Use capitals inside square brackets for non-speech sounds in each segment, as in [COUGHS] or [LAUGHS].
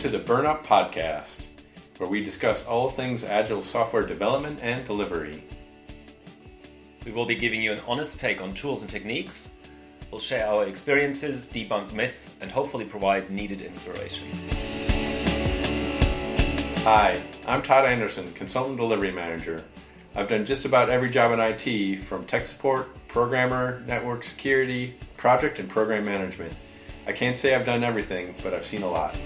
to the Burn Up Podcast, where we discuss all things agile software development and delivery. We will be giving you an honest take on tools and techniques. We'll share our experiences, debunk myth, and hopefully provide needed inspiration. Hi, I'm Todd Anderson, Consultant Delivery Manager. I've done just about every job in IT from tech support, programmer, network security, project, and program management. I can't say I've done everything, but I've seen a lot.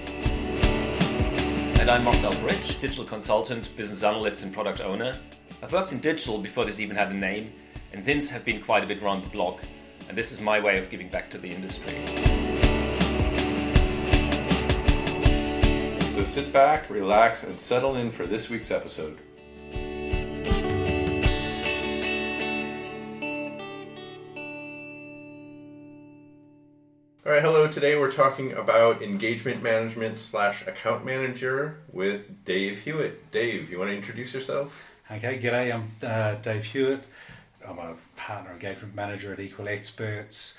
And I'm Marcel Bridge, digital consultant, business analyst, and product owner. I've worked in digital before this even had a name, and since have been quite a bit around the block. And this is my way of giving back to the industry. So sit back, relax, and settle in for this week's episode. All right, hello. Today we're talking about engagement management slash account manager with Dave Hewett. Dave, you want to introduce yourself? Okay, g'day. I'm uh, Dave Hewett. I'm a partner engagement manager at Equal Experts.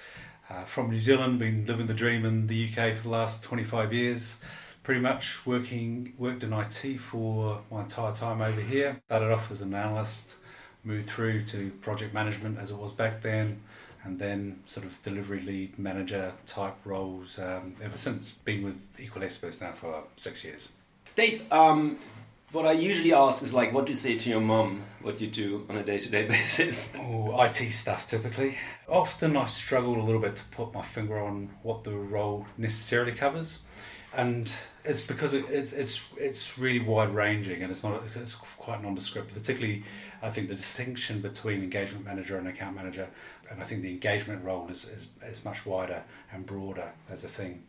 Uh, from New Zealand, been living the dream in the UK for the last 25 years. Pretty much working worked in IT for my entire time over here. Started off as an analyst, moved through to project management as it was back then, and then sort of delivery lead manager type roles um, ever since. Been with Equal Experts now for six years. Dave, um, what I usually ask is like, what do you say to your mum? What do you do on a day-to-day [LAUGHS] basis? Oh, IT stuff typically. Often I struggle a little bit to put my finger on what the role necessarily covers, and it's because it, it's it's it's really wide ranging and it's not it's quite nondescript. Particularly, I think the distinction between engagement manager and account manager, and I think the engagement role is is, is much wider and broader as a thing.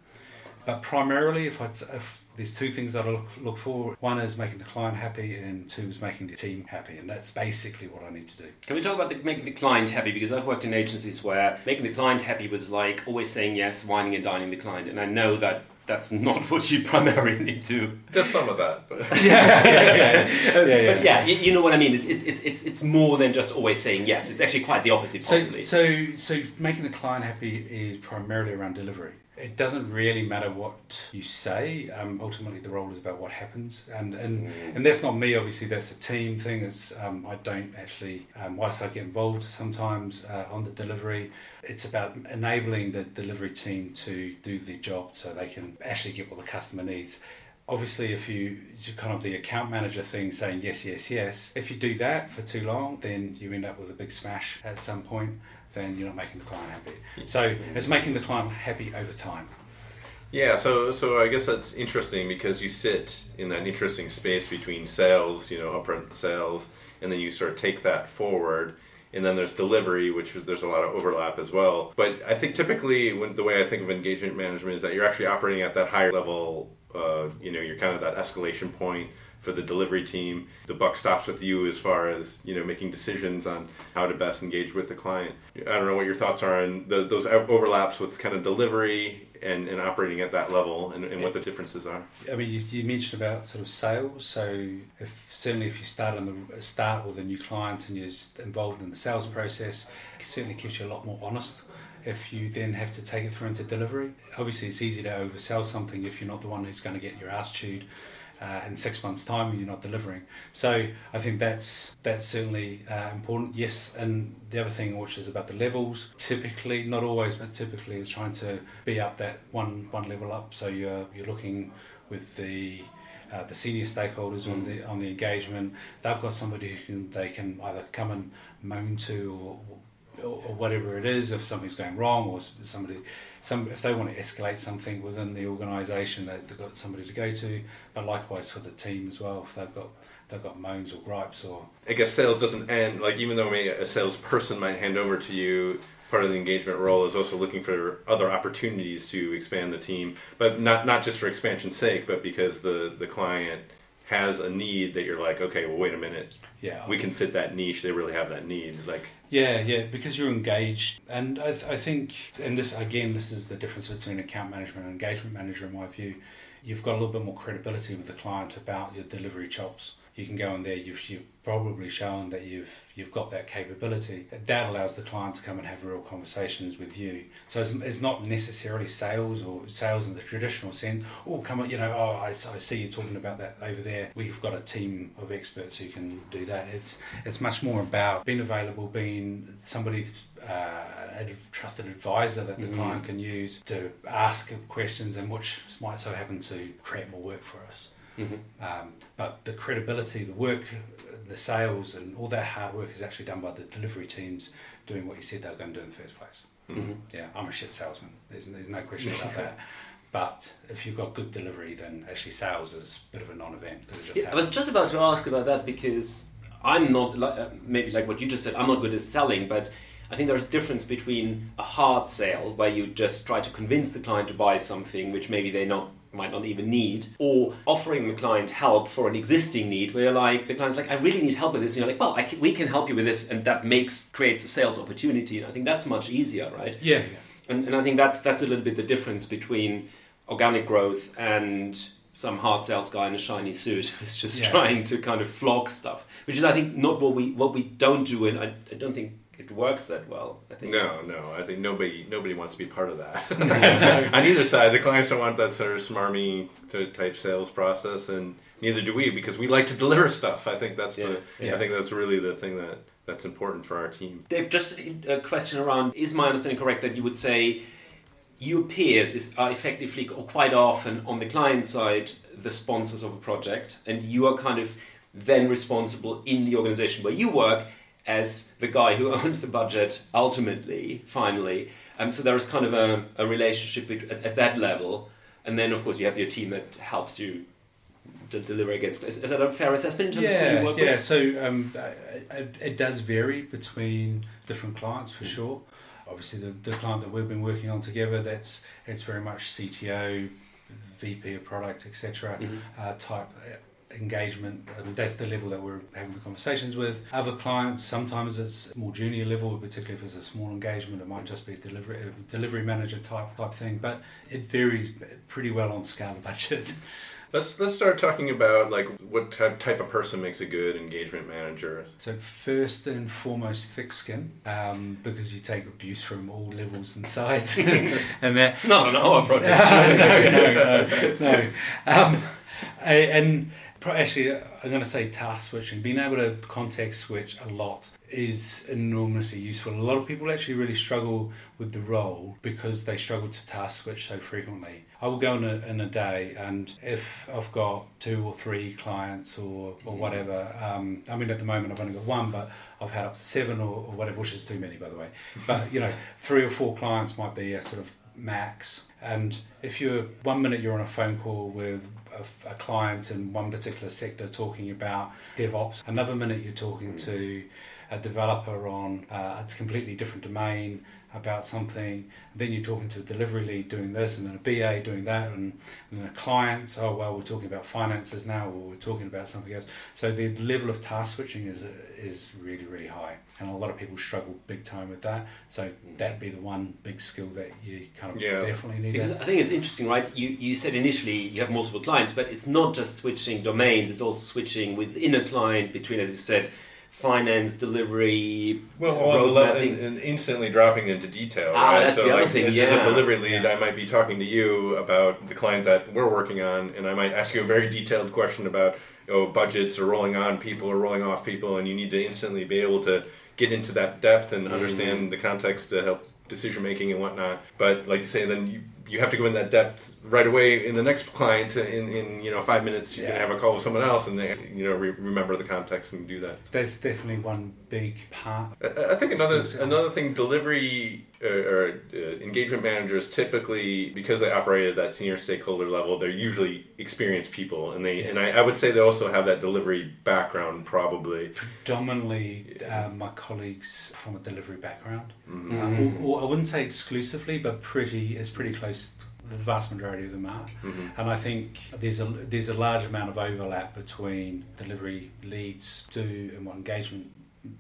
But primarily, if I if there's two things that I look, look for. One is making the client happy, and two is making the team happy, and that's basically what I need to do. Can we talk about the, making the client happy? Because I've worked in agencies where making the client happy was like always saying yes, wining and dining the client, and I know that that's not what you primarily do. Just some of that, but [LAUGHS] yeah, yeah, yeah, yeah. [LAUGHS] yeah, yeah. You, you, know what I mean. It's, it's it's it's it's more than just always saying yes. It's actually quite the opposite, possibly. So so so making the client happy is primarily around delivery it doesn't really matter what you say. Um, ultimately, the role is about what happens, and and, mm. and that's not me. Obviously, that's a team thing. It's um, I don't actually. Um, whilst I get involved sometimes uh, on the delivery, it's about enabling the delivery team to do the job so they can actually get what the customer needs obviously if you kind of the account manager thing saying yes yes yes if you do that for too long then you end up with a big smash at some point then you're not making the client happy. So it's making the client happy over time. Yeah so so i guess that's interesting because you sit in that interesting space between sales you know upfront sales and then you sort of take that forward and then there's delivery, which there's a lot of overlap as well. But I think typically, when, the way I think of engagement management is that you're actually operating at that higher level uh, you know you're kind of that escalation point for the delivery team. The buck stops with you as far as you know making decisions on how to best engage with the client. I don't know what your thoughts are on the, those overlaps with kind of delivery and, and operating at that level and, and what the differences are. I mean, you, you, mentioned about sort of sales. So if certainly if you start on the start with a new client and you're involved in the sales process, it certainly keeps you a lot more honest if you then have to take it through into delivery. Obviously, it's easy to oversell something if you're not the one who's going to get your ass chewed. Uh, in six months' time, you're not delivering. So I think that's that's certainly uh, important. Yes, and the other thing, which is about the levels, typically, not always, but typically, is trying to be up that one one level up. So you're you're looking with the uh, the senior stakeholders mm. on the on the engagement. They've got somebody who can they can either come and moan to or or, whatever it is, if something's going wrong, or somebody, some if they want to escalate something within the organisation, they, they've got somebody to go to. But likewise for the team as well, if they've got they've got moans or gripes or. I guess sales doesn't end like even though maybe a salesperson might hand over to you. Part of the engagement role is also looking for other opportunities to expand the team, but not not just for expansion's sake, but because the the client has a need that you're like, okay, well, wait a minute, yeah, we can fit that niche. They really have that need, like. Yeah, yeah, because you're engaged, and I, th- I think, and this again, this is the difference between account management and engagement manager, in my view. You've got a little bit more credibility with the client about your delivery chops. You can go in there. You've, you've probably shown that you've you've got that capability. That allows the client to come and have real conversations with you. So it's, it's not necessarily sales or sales in the traditional sense. Oh, come on, you know, oh, I, I see you talking about that over there. We've got a team of experts who can do that. It's it's much more about being available, being somebody. Uh, a trusted advisor that the mm-hmm. client can use to ask questions and which might so happen to create more work for us. Mm-hmm. Um, but the credibility, the work, the sales, and all that hard work is actually done by the delivery teams doing what you said they were going to do in the first place. Mm-hmm. Yeah, I'm a shit salesman. There's, there's no question [LAUGHS] about that. But if you've got good delivery, then actually sales is a bit of a non-event. Yeah, I was just about to ask about that because I'm not like uh, maybe like what you just said. I'm not good at selling, but I think there's a difference between a hard sale where you just try to convince the client to buy something which maybe they're not might not even need, or offering the client help for an existing need where you're like, the client's like, I really need help with this. And you're like, well, can, we can help you with this. And that makes, creates a sales opportunity. And I think that's much easier, right? Yeah. And, and I think that's, that's a little bit the difference between organic growth and some hard sales guy in a shiny suit [LAUGHS] who's just yeah. trying to kind of flog stuff, which is, I think, not what we, what we don't do. And I, I don't think it works that well. I think. No, no. I think nobody nobody wants to be part of that. [LAUGHS] [LAUGHS] On either side, the clients don't want that sort of smarmy type sales process, and neither do we because we like to deliver stuff. I think that's yeah. the. Yeah. I think that's really the thing that that's important for our team. Dave, just a question around: Is my understanding correct that you would say? Your peers are effectively or quite often on the client side the sponsors of a project, and you are kind of then responsible in the organization where you work as the guy who [LAUGHS] owns the budget ultimately, finally. Um, so there is kind of a, a relationship at, at, that level. And then, of course, you have your team that helps you to deliver against. Is, is that a fair assessment? yeah, yeah. With? So um, it, it, does vary between different clients for sure. Obviously, the, the client that we've been working on together, that's it's very much CTO, VP of product, etc. Mm-hmm. Uh, type engagement. And that's the level that we're having the conversations with. Other clients, sometimes it's more junior level, particularly if it's a small engagement, it might just be a delivery, a delivery manager type type thing. But it varies pretty well on scale of budget. [LAUGHS] Let's let's start talking about like what type, type of person makes a good engagement manager. So first and foremost, thick skin, um, because you take abuse from all levels and sides, [LAUGHS] and that not on our project. [LAUGHS] no, no, no, no. Um, and actually, I'm going to say task switching. Being able to context switch a lot is enormously useful. A lot of people actually really struggle with the role because they struggle to task switch so frequently. I will go in a, in a day, and if I've got two or three clients or, or mm-hmm. whatever, um, I mean, at the moment I've only got one, but I've had up to seven or, or whatever, which is too many, by the way. But, you know, [LAUGHS] three or four clients might be a sort of max. And if you're one minute you're on a phone call with a, a, client in one particular sector talking about DevOps, another minute you're talking to a developer on uh, a completely different domain about something, then you're talking to a delivery lead doing this, and then a BA doing that, and, and then a client, oh, well, we're talking about finances now, or we're talking about something else. So the level of task switching is, is really, really high, and a lot of people struggle big time with that. So mm. that'd be the one big skill that you kind of yeah. definitely need. Because I think it's interesting, right? You, you said initially you have multiple clients, but it's not just switching domains, it's also switching within a client between, as you said, finance, delivery, well, and, and, instantly dropping into detail. Ah, right? that's so the like, other thing. Yeah, as a delivery lead, yeah. I might be talking to you about the client that we're working on, and I might ask you a very detailed question about oh budgets are rolling on, people are rolling off people, and you need to instantly be able to get into that depth and mm-hmm. understand the context to help decision making and whatnot. But like you say, then you you have to go in that depth right away in the next client in, in you know five minutes you yeah. can have a call with someone else and they you know re- remember the context and do that. There's definitely one big part. I, I think another another thing delivery uh, or uh, engagement managers typically because they operate at that senior stakeholder level they're usually experienced people and they yes. and I, I, would say they also have that delivery background probably predominantly uh, my colleagues from a delivery background mm-hmm. um, or, or, i wouldn't say exclusively but pretty is pretty close the vast majority of them are, mm-hmm. and I think there's a there's a large amount of overlap between delivery leads do and what engagement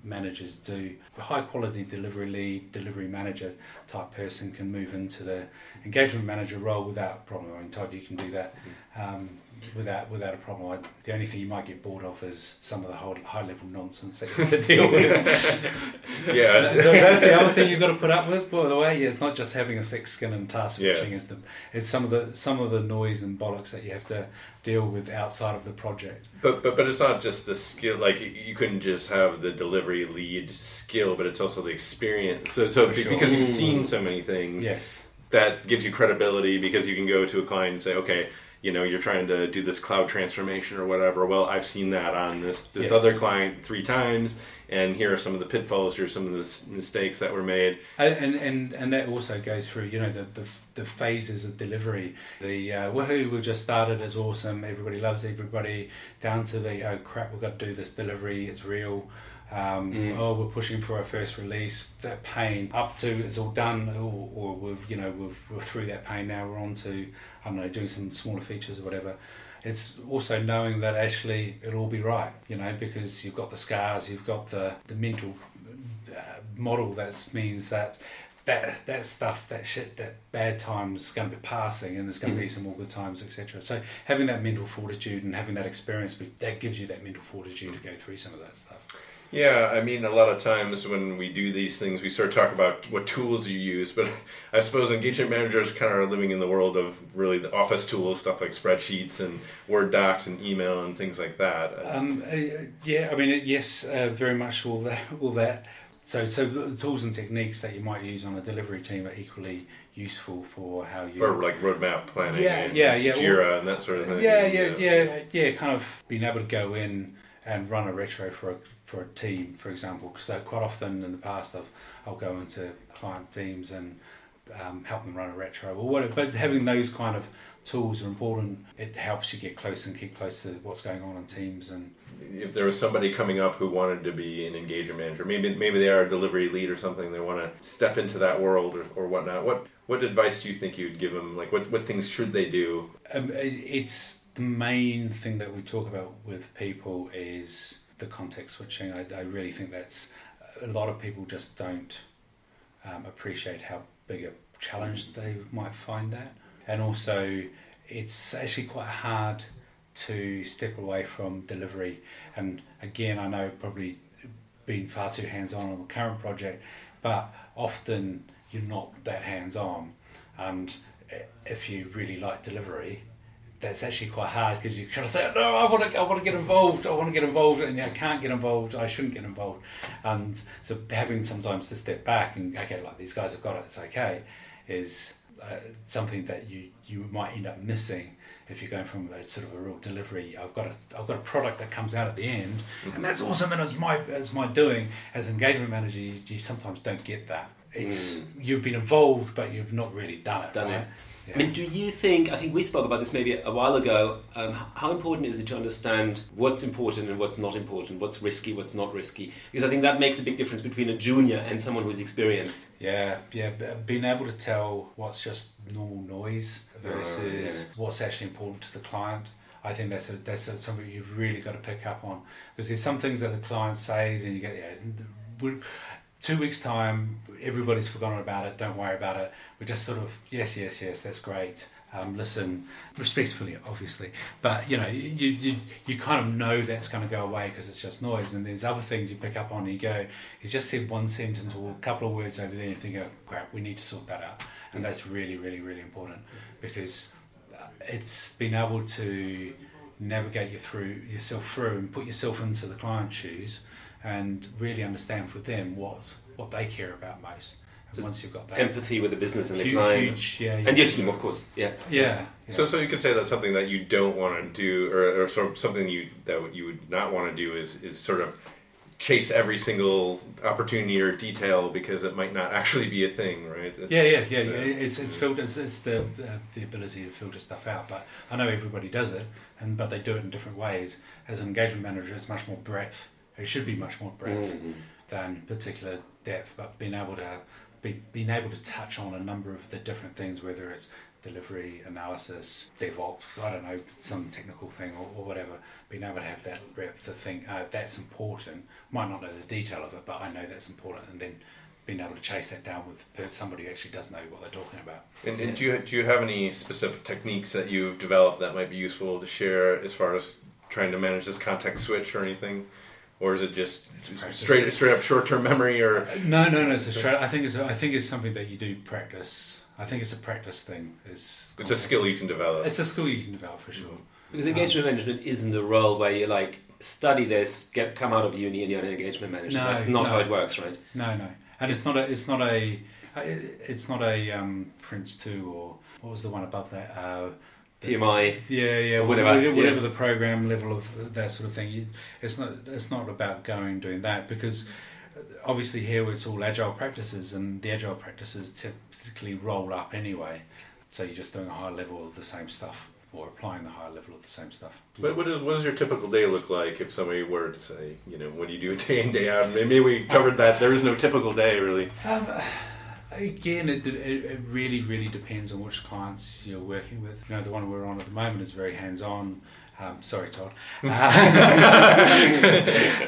managers do. A high quality delivery lead, delivery manager type person can move into the engagement manager role without problem. I mean, Todd, you can do that um, without without a problem. I, the only thing you might get bored of is some of the whole high level nonsense that you have to deal [LAUGHS] with. yeah, that's the other thing you've got to put up with. By the way, yeah, it's not just having a thick skin and task Yeah. switching. It's the it's some of the some of the noise and bollocks that you have to deal with outside of the project. But but but it's not just the skill. Like you- you couldn't just have the delivery lead skill, but it's also the experience. So so be- sure. because you've seen so many things, Yes. that gives you credibility because you can go to a client and say, okay, you know, you're trying to do this cloud transformation or whatever. Well, I've seen that on this this Yes. other client three times, and here are some of the pitfalls. Here are some of the mistakes that were made. And, and and that also goes through you know the the, the phases of delivery. The uh, woohoo we've just started is awesome. Everybody loves everybody. Down to the oh crap we've got to do this delivery. It's real. Um, Mm. Oh, we're pushing for our first release. That pain up to it's all done, or, or we've you know we've, we're through that pain now. We're on to I don't know doing some smaller features or whatever. It's also knowing that actually it'll all be right, you know, because you've got the scars, you've got the the mental uh, model that means that that that stuff, that shit, that bad times going to be passing, and there's going to be some more good times, etc. So having that mental fortitude and having that experience, that gives you that mental fortitude to go through some of that stuff. Yeah, I mean, a lot of times when we do these things, we sort of talk about what tools you use, but [LAUGHS] I suppose engagement managers kind of are living in the world of really the office tools, stuff like spreadsheets and Word docs and email and things like that. Um, uh, yeah, I mean, yes, uh, very much all that. [LAUGHS] All that. So, so the tools and techniques that you might use on a delivery team are equally useful for how you. for like roadmap planning Yeah, and yeah, yeah, Jira and that sort of thing. Yeah, yeah, yeah, yeah. Kind of being able to go in and run a retro for a for a team, for example. So quite often in the past, I've I'll go into client teams and um, help them run a retro or whatever. But having those kind of tools are important. It helps you get close and keep close to what's going on in teams and. If there was somebody coming up who wanted to be an engagement manager, maybe maybe they are a delivery lead or something, they want to step into that world or, or whatnot. What what advice do you think you'd give them? Like what what things should they do? Um, it's the main thing that we talk about with people is the context switching. I, I really think that's a lot of people just don't um, appreciate how big a challenge they might find that, and also it's actually quite hard to step away from delivery. And again, I know probably being far too hands on on the current project, but often you're not that hands on, and if you really like delivery, that's actually quite hard because you're trying to say, no, I want to, I want to get involved, I want to get involved, and I can't get involved, I shouldn't get involved, and so having sometimes to step back and okay, like these guys have got it, it's okay, is uh, something that you you might end up missing if you're going from a sort of a real delivery. I've got a I've got a product that comes out at the end, and that's awesome, and it's my it's my doing. As engagement manager, you, you sometimes don't get that. It's you've been involved, but you've not really done it. Done right? it. Yeah. I mean, do you think? I think we spoke about this maybe a while ago. Um, how important is it to understand what's important and what's not important, what's risky, what's not risky? Because I think that makes a big difference between a junior and someone who's experienced. Yeah, yeah, being able to tell what's just normal noise versus yeah. what's actually important to the client. I think that's a, that's a, something you've really got to pick up on because there's some things that the client says and you get yeah, two weeks time everybody's forgotten about it. Don't worry about it. We just sort of yes, yes, yes, that's great. Um, listen respectfully, obviously, but you know you you, you kind of know that's going to go away because it's just noise. And there's other things you pick up on and you go, he's just said one sentence or a couple of words over there, and you think, oh crap, we need to sort that out. And that's really, really, really important because uh, it's being able to navigate you through yourself through and put yourself into the client's shoes and really understand for them what what they care about most. And Just once you've got that, Empathy with the business and the client. huge, yeah, yeah. And your team, of course. Yeah. yeah, yeah. So, so you could say that's something that you don't want to do, or, or sort of something you that you would not want to do is is sort of chase every single opportunity or detail because it might not [LAUGHS] actually be a thing, right? Yeah, yeah, yeah. yeah. Yeah. It's it's filter. It's, it's the uh, the ability to filter stuff out. But I know everybody does it, and but they do it in different ways. As an engagement manager, it's much more breadth. It should be much more breadth Mhm. than particular depth. But being able to be being able to touch on a number of the different things, whether it's delivery, analysis, DevOps, I don't know, some technical thing or, or whatever, being able to have that breadth to think uh, that's important. Might not know the detail of it, but I know that's important, and then being able to chase that down with somebody who actually does know what they're talking about. And, and do you do you have any specific techniques that you've developed that might be useful to share as far as trying to manage this context switch or anything? Or is it just straight straight up short term memory? Or no, no, no. It's a straight. I think it's I think it's something that you do practice. I think it's a practice thing. It's, it's a skill you can develop. It's a skill you can develop for sure. Because engagement um, management isn't a role where you like study this, get come out of uni, and you're an engagement manager. No, That's not no, how it works, right? No, no and it's not a it's not a it's not a um, Prince two or what was the one above that. Uh, PMI, yeah, yeah, whatever, whatever, whatever the program level of that sort of thing. It's not, it's not about going doing that because obviously here it's all agile practices, and the agile practices typically roll up anyway. So you're just doing a high level of the same stuff or applying the higher level of the same stuff. But what, is, what does your typical day look like if somebody were to say, you know, what do you do [LAUGHS] day in, day out? Maybe we covered that. There is no typical day, really. Um, again, it, it, it, really, really depends on which clients you're working with. You know, the one we're on at the moment is very hands on. Um, sorry, Todd. Uh, [LAUGHS]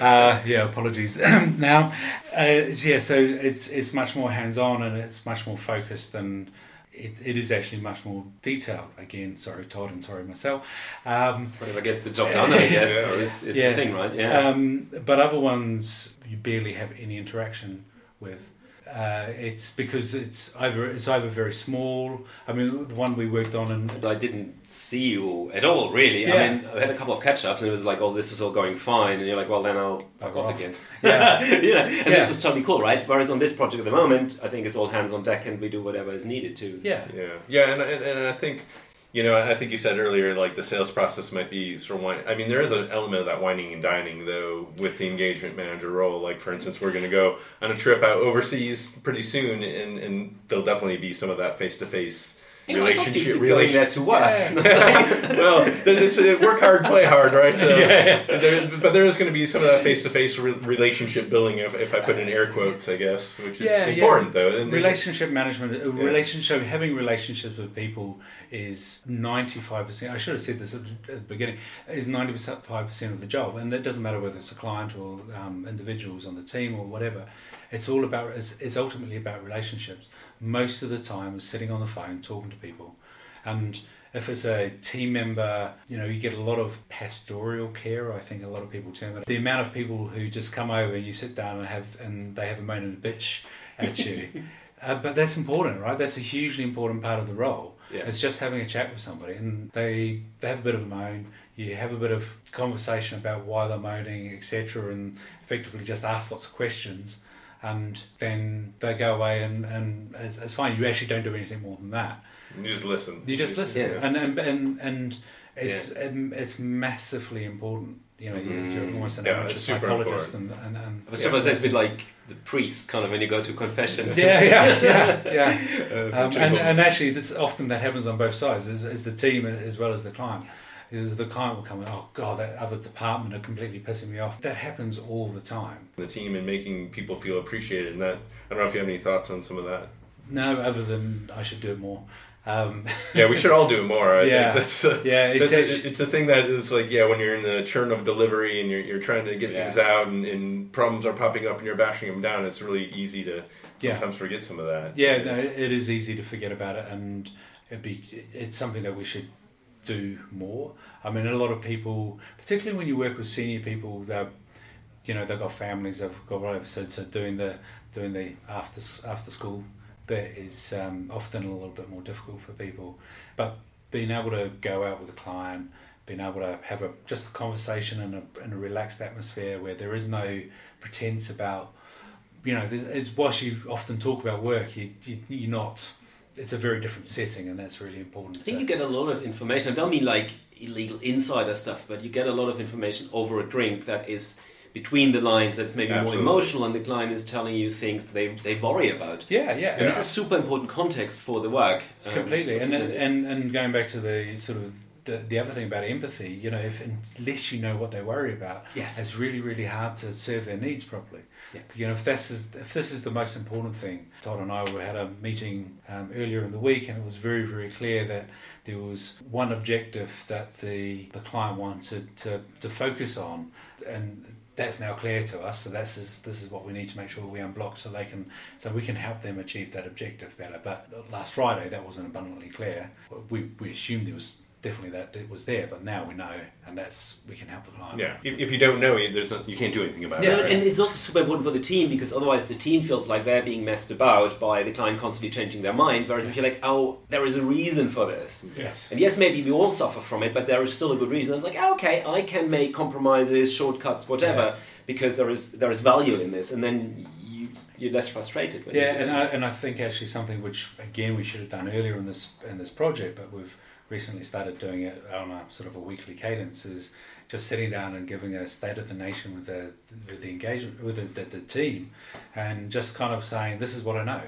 uh, yeah, apologies. [COUGHS] now, uh, yeah, so it's it's much more hands on and it's much more focused than it, it is actually much more detailed. Again, sorry Todd and sorry myself. Um, Whatever gets the job done, I guess, [LAUGHS] yeah. is, is yeah. the thing, right? Yeah. Um, but other ones you barely have any interaction with. Uh, it's because it's either it's either very small. I mean, the one we worked on, and I didn't see you at all, really. Yeah. I mean, I had a couple of catch ups, and it was like, "Oh, this is all going fine," and you're like, "Well, then I'll fuck off, off, again." [LAUGHS] [LAUGHS] Yeah, you know, and yeah. this is totally cool, right? Whereas on this project at the moment, I think it's all hands on deck, and we do whatever is needed to. Yeah, yeah, yeah, and and, and I think you know, I think you said earlier, like the sales process might be sort of wine. I mean, there is an element of that wining and dining, though, with the engagement manager role. Like, for instance, we're going to go on a trip out overseas pretty soon, and, and there'll definitely be some of that face to face you relationship going that to what? [LAUGHS] Yeah. well, it's, it's, work hard, play hard, right? So, yeah. There, but there is going to be some of that face-to-face relationship building, if, if I put in air quotes, I guess, which is yeah, important yeah. though. Relationship management, uh, relationship, having relationships with people is ninety-five percent. I should have said this at the beginning. Is ninety-five percent of the job, and it doesn't matter whether it's a client or um, individuals on the team or whatever. It's all about. It's, it's ultimately about relationships most of the time is sitting on the phone talking to people. And if it's a team member, you know, you get a lot of pastoral care. I think a lot of people term it. The amount of people who just come over and you sit down and have and they have a moan and a bitch at you. [LAUGHS] uh, but that's important, right? That's a hugely important part of the role. Yeah. It's just having a chat with somebody, and they they have a bit of a moan. You have a bit of conversation about why they're moaning, etc., and effectively just ask lots of questions and then they go away and, and it's, it's, fine. You actually don't do anything more than that. You just listen. You just listen, yeah, and, and, and and it's yeah. um, it's massively important. You know, mm-hmm. you're almost an yeah, amateur psychologist, and, and, and I suppose that's a bit like the priest, kind of when you go to confession. [LAUGHS] Yeah, yeah, yeah, yeah. [LAUGHS] uh, um, and, and actually, this often that happens on both sides, as, as the team as well as the client is the client will come and oh god that other department are completely pissing me off that happens all the time the team and making people feel appreciated and that i don't know if you have any thoughts on some of that no other than i should do it more um, [LAUGHS] yeah, we should all do it more. I yeah, that's uh, yeah. It's, that's, it's a thing that is like yeah, when you're in the churn of delivery and you're, you're trying to get yeah. things out and, and, problems are popping up and you're bashing them down. It's really easy to yeah. sometimes forget some of that. Yeah, no, it is easy to forget about it, and it be it's something that we should do more. I mean, a lot of people, particularly when you work with senior people, they're, you know, they've got families, they've got whatever. So, so doing the doing the after after school bit is um, often a little bit more difficult for people. But being able to go out with a client, being able to have a just a conversation in a, in a relaxed atmosphere where there is no pretense about, you know, there's, whilst you often talk about work, you, you you're not it's a very different setting, and that's really important. I think you get a lot of information. I don't mean like illegal insider stuff, but you get a lot of information over a drink that is between the lines that's maybe Absolutely. more emotional and the client is telling you things they, they worry about. Yeah, yeah. And yeah. this is super important context for the work. Um, Completely. and, and, and going back to the sort of the, the other thing about empathy, you know, if unless you know what they worry about, Yes. it's really really hard to serve their needs properly. Yeah. You know, if this is if this is the most important thing, Todd and I we had a meeting um, earlier in the week, and it was very very clear that there was one objective that the the client wanted to to focus on, and that's now clear to us. So this is this is what we need to make sure we unblock, so they can so we can help them achieve that objective better. But last Friday, that wasn't abundantly clear. We we assumed there was definitely that it was there, but now we know, and that's we can help the client. Yeah. If, if you don't know, there's not, you can't do anything about Yeah. it. and it's also super important for the team because otherwise the team feels like they're being messed about by the client constantly changing their mind. Whereas if you're like, oh, there is a reason for this. Yes. And yes, maybe we all suffer from it, but there is still a good reason. It's like, "Ah, okay, I can make compromises, shortcuts, whatever, Yeah. because there is there is value in this, and then you you're less frustrated. When Yeah, and. I, and I think actually something which again we should have done earlier in this in this project, but we've recently started doing it on a sort of a weekly cadence is just sitting down and giving a state of the nation with the with the engagement with the, the, the team, and just kind of saying this is what I know,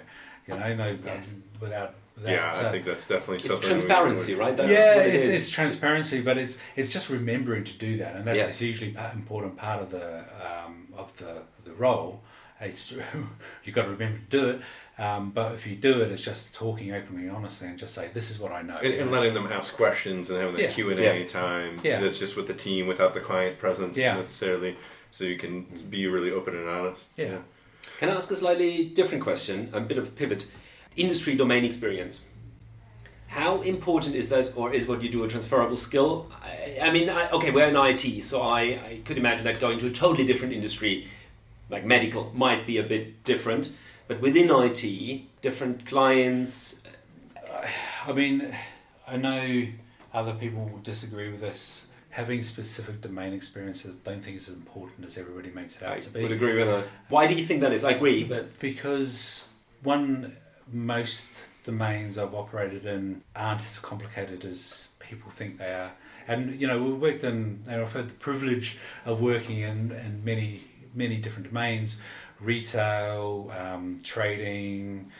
you know, no Yes. um, without. without Yeah, I uh, think that's definitely it's something. we- transparency, right? That's yeah, what it it's, is. it's transparency, but it's it's just remembering to do that, and that's Yeah. a hugely important part of the um, of the the role. It's [LAUGHS] you've got to remember to do it, um, but if you do it, it's just talking openly, and honestly, and just say, "This is what I know." And, and letting them ask questions and having that Yeah. Q and Yeah. A time. Yeah. That's just with the team without the client present Yeah. necessarily, so you can be really open and honest. Yeah. Can I ask a slightly different question? A bit of a pivot. Industry domain experience. How important is that, or is what you do a transferable skill? I, I mean, I, okay, we're in IT, so I, I could imagine that going to a totally different industry, like medical, might be a bit different. But within IT, different clients. Uh, I mean, I know other people will disagree with this. Having specific domain experiences, don't think it's as important as everybody makes it out I to be. would agree with that. Why do you think that is? I agree, but Because one, most domains I've operated in aren't as complicated as people think they are. And you know, we've worked in, and I've had the privilege of working in, in many, many different domains: retail, um, trading,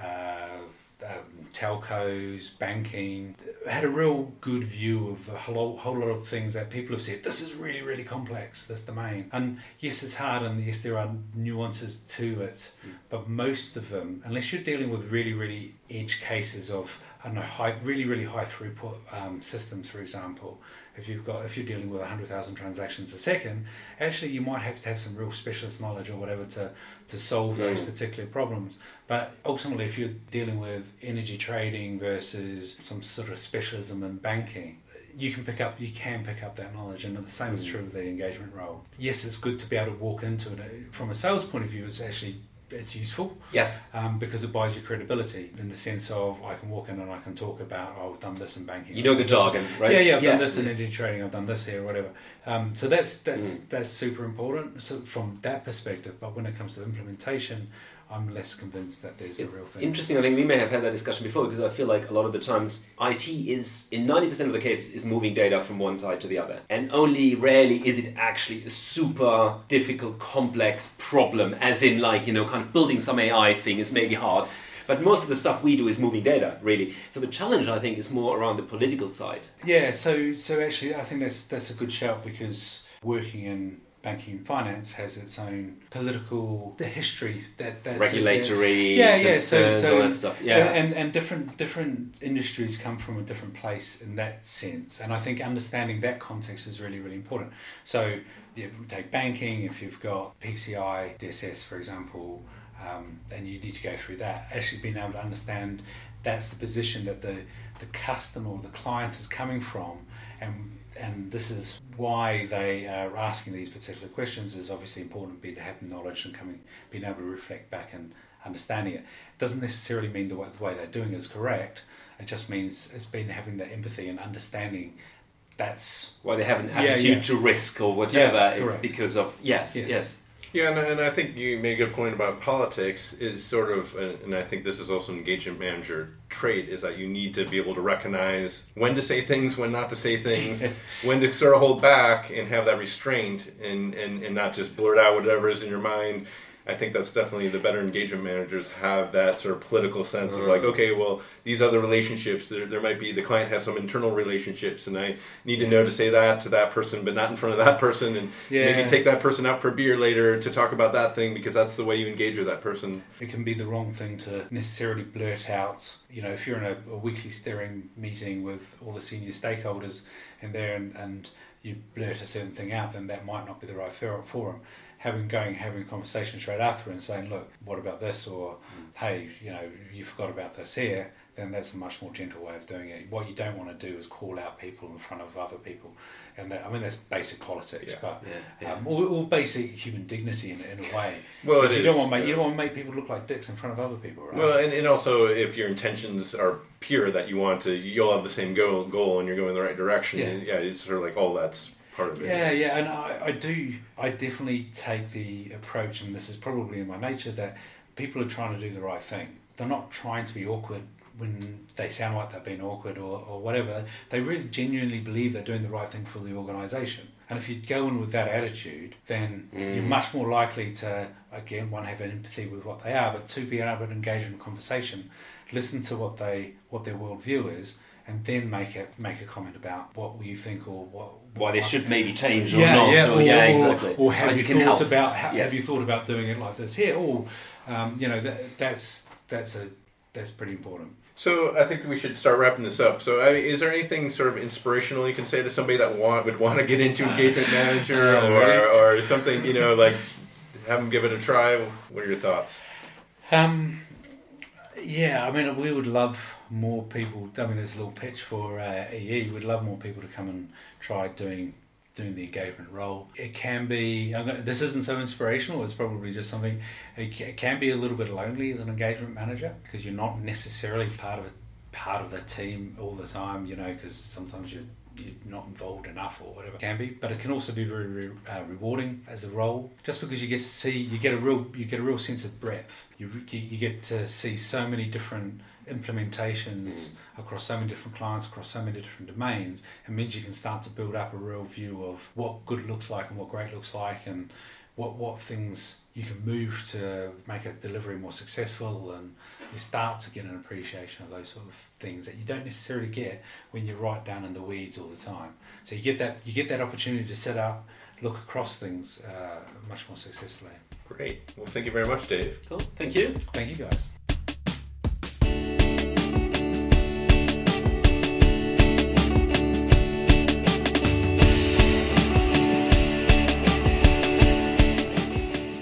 uh, um, telcos, banking. Had a real good view of a whole, whole lot of things that people have said. This is really, really complex. This domain, and yes, it's hard, and yes, there are nuances to it. But most of them, unless you're dealing with really, really edge cases of I don't know, high, really, really high throughput um, systems, for example, if you've got if you're dealing with hundred thousand transactions a second, actually you might have to have some real specialist knowledge or whatever to to solve those Mm. particular problems. But ultimately, if you're dealing with energy trading versus some sort of specialism in banking, you can pick up you can pick up that knowledge, and the same is Mm. true with the engagement role. Yes, it's good to be able to walk into it from a sales point of view. It's actually it's useful yes, um, because it buys you credibility in the sense of I can walk in and I can talk about oh, I've done this in banking. you know the jargon, right? Yeah, yeah, I've done this in energy trading. I've done this here, or whatever. Um, so that's that's Mm. that's super important. So from that perspective, but when it comes to implementation, I'm less convinced that there's It's a real thing. interesting. I think we may have had that discussion before because I feel like a lot of the times IT is, in ninety percent of the cases, is moving data from one side to the other, and only rarely is it actually a super difficult, complex problem. As in, like you know, kind of building some AI thing is maybe hard. But most of the stuff we do is moving data, really. So the challenge, I think, is more around the political side. Yeah, so so actually, I think that's that's a good shout because working in banking and finance has its own political the history that that's Regulatory, yeah yeah so so all that stuff. Yeah, and and different different industries come from a different place in that sense. And i think understanding that context is really really important. So yeah, if we take banking if you've got pci dss for example um, and you need to go through that. Actually being able to understand that's the position that the the customer or the client is coming from and and this is why they are asking these particular questions is obviously important be to have the knowledge and coming being able to reflect back and understanding it doesn't necessarily mean the way, the way they're doing it is correct it just means it's been having that empathy and understanding that's why they have an attitude yeah. to risk or whatever. Yeah, it's because of yes, Yes. yes. Yeah, and, and I think you made a point about politics. Is sort of, and I think this is also an engagement manager trait, is that you need to be able to recognize when to say things, when not to say things, [LAUGHS] when to sort of hold back and have that restraint, and and, and not just blurt out whatever is in your mind. I think that's definitely the better engagement managers have that sort of political sense of like, mm. okay, well, these other relationships, there, there might be the client has some internal relationships, and I need to know to say that to that person, but not in front of that person, and Yeah. maybe take that person out for a beer later to talk about that thing because that's the way you engage with that person. It can be the wrong thing to necessarily blurt out. You know, if you're in a, a weekly steering meeting with all the senior stakeholders in there and, and you blurt a certain thing out, then that might not be the right forum. Having going having a conversation straight after and saying, look, what about this? Or hey, you know, you forgot about this here. Then that's a much more gentle way of doing it. What you don't want to do is call out people in front of other people, and that, I mean that's basic politics, Yeah. but Yeah, yeah. Um, or, or basic human dignity in, in a way. [LAUGHS] Well, you don't want to make you don't want to make people look like dicks in front of other people, right? Well, and, and also if your intentions are pure that you want to, you'll have the same goal, goal and you're going the right direction. Yeah. And yeah, it's sort of like, oh, that's part of it. yeah, yeah, and I, I do. I definitely take the approach, and this is probably in my nature that people are trying to do the right thing. They're not trying to be awkward when they sound like they're being awkward or, or whatever. They really genuinely believe they're doing the right thing for the organisation. And if you go in with that attitude, then you're mm. much more likely to, again, one have empathy with what they are, but two be able to engage in a conversation, listen to what they what their worldview is, and then make a make a comment about what you think or what Why they what- should maybe change or yeah, not. yeah, or, or, yeah, exactly. Or have Or you, can thought about ha- Yes. have you thought about doing it like this here? Or um, you know that, that's that's a that's pretty important. So I think we should start wrapping this up. So I mean, is there anything sort of inspirational you can say to somebody that want, would want to get into [LAUGHS] engagement manager Uh, or, really? or something, you know, like have them give it a try? What are your thoughts? Um, yeah, I mean, we would love more people. I mean, there's a little pitch for uh, EE. We'd love more people to come and try doing doing the engagement role. It can be. Gonna- This isn't so inspirational. It's probably just something. It it can be a little bit lonely as an engagement manager because you're not necessarily part of a part of the team all the time. You know, because sometimes you're you're not involved enough or whatever it can be. But it can also be very re- uh, rewarding as a role. Just because you get to see you get a real you get a real sense of breadth. You, re- you you get to see so many different implementations across so many different clients across so many different domains. It means you can start to build up a real view of what good looks like and what great looks like and what what things you can move to make a delivery more successful and you start to get an appreciation of those sort of things that you don't necessarily get when you're right down in the weeds all the time so you get that you get that opportunity to set up look across things uh, much more successfully Great. Well, thank you very much, Dave. Cool. Thank you. thank you guys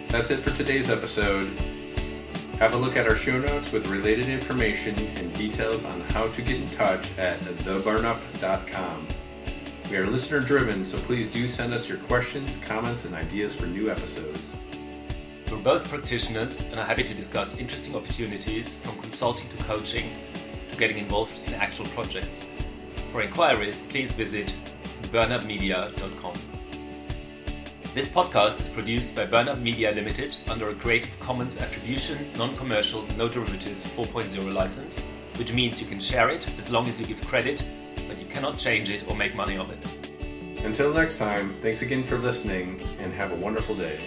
That's it for today's episode. Have a look at our show notes with related information and details on how to get in touch at theburnup.com. We are listener driven, so please do send us your questions, comments, and ideas for new episodes. We're both practitioners and are happy to discuss interesting opportunities from consulting to coaching to getting involved in actual projects. For inquiries, please visit burnupmedia.com. This podcast is produced by Burnup Media Limited under a Creative Commons Attribution, Non-Commercial, No Derivatives 4.0 license, which means you can share it as long as you give credit, but you cannot change it or make money of it. Until next time, thanks again for listening and have a wonderful day.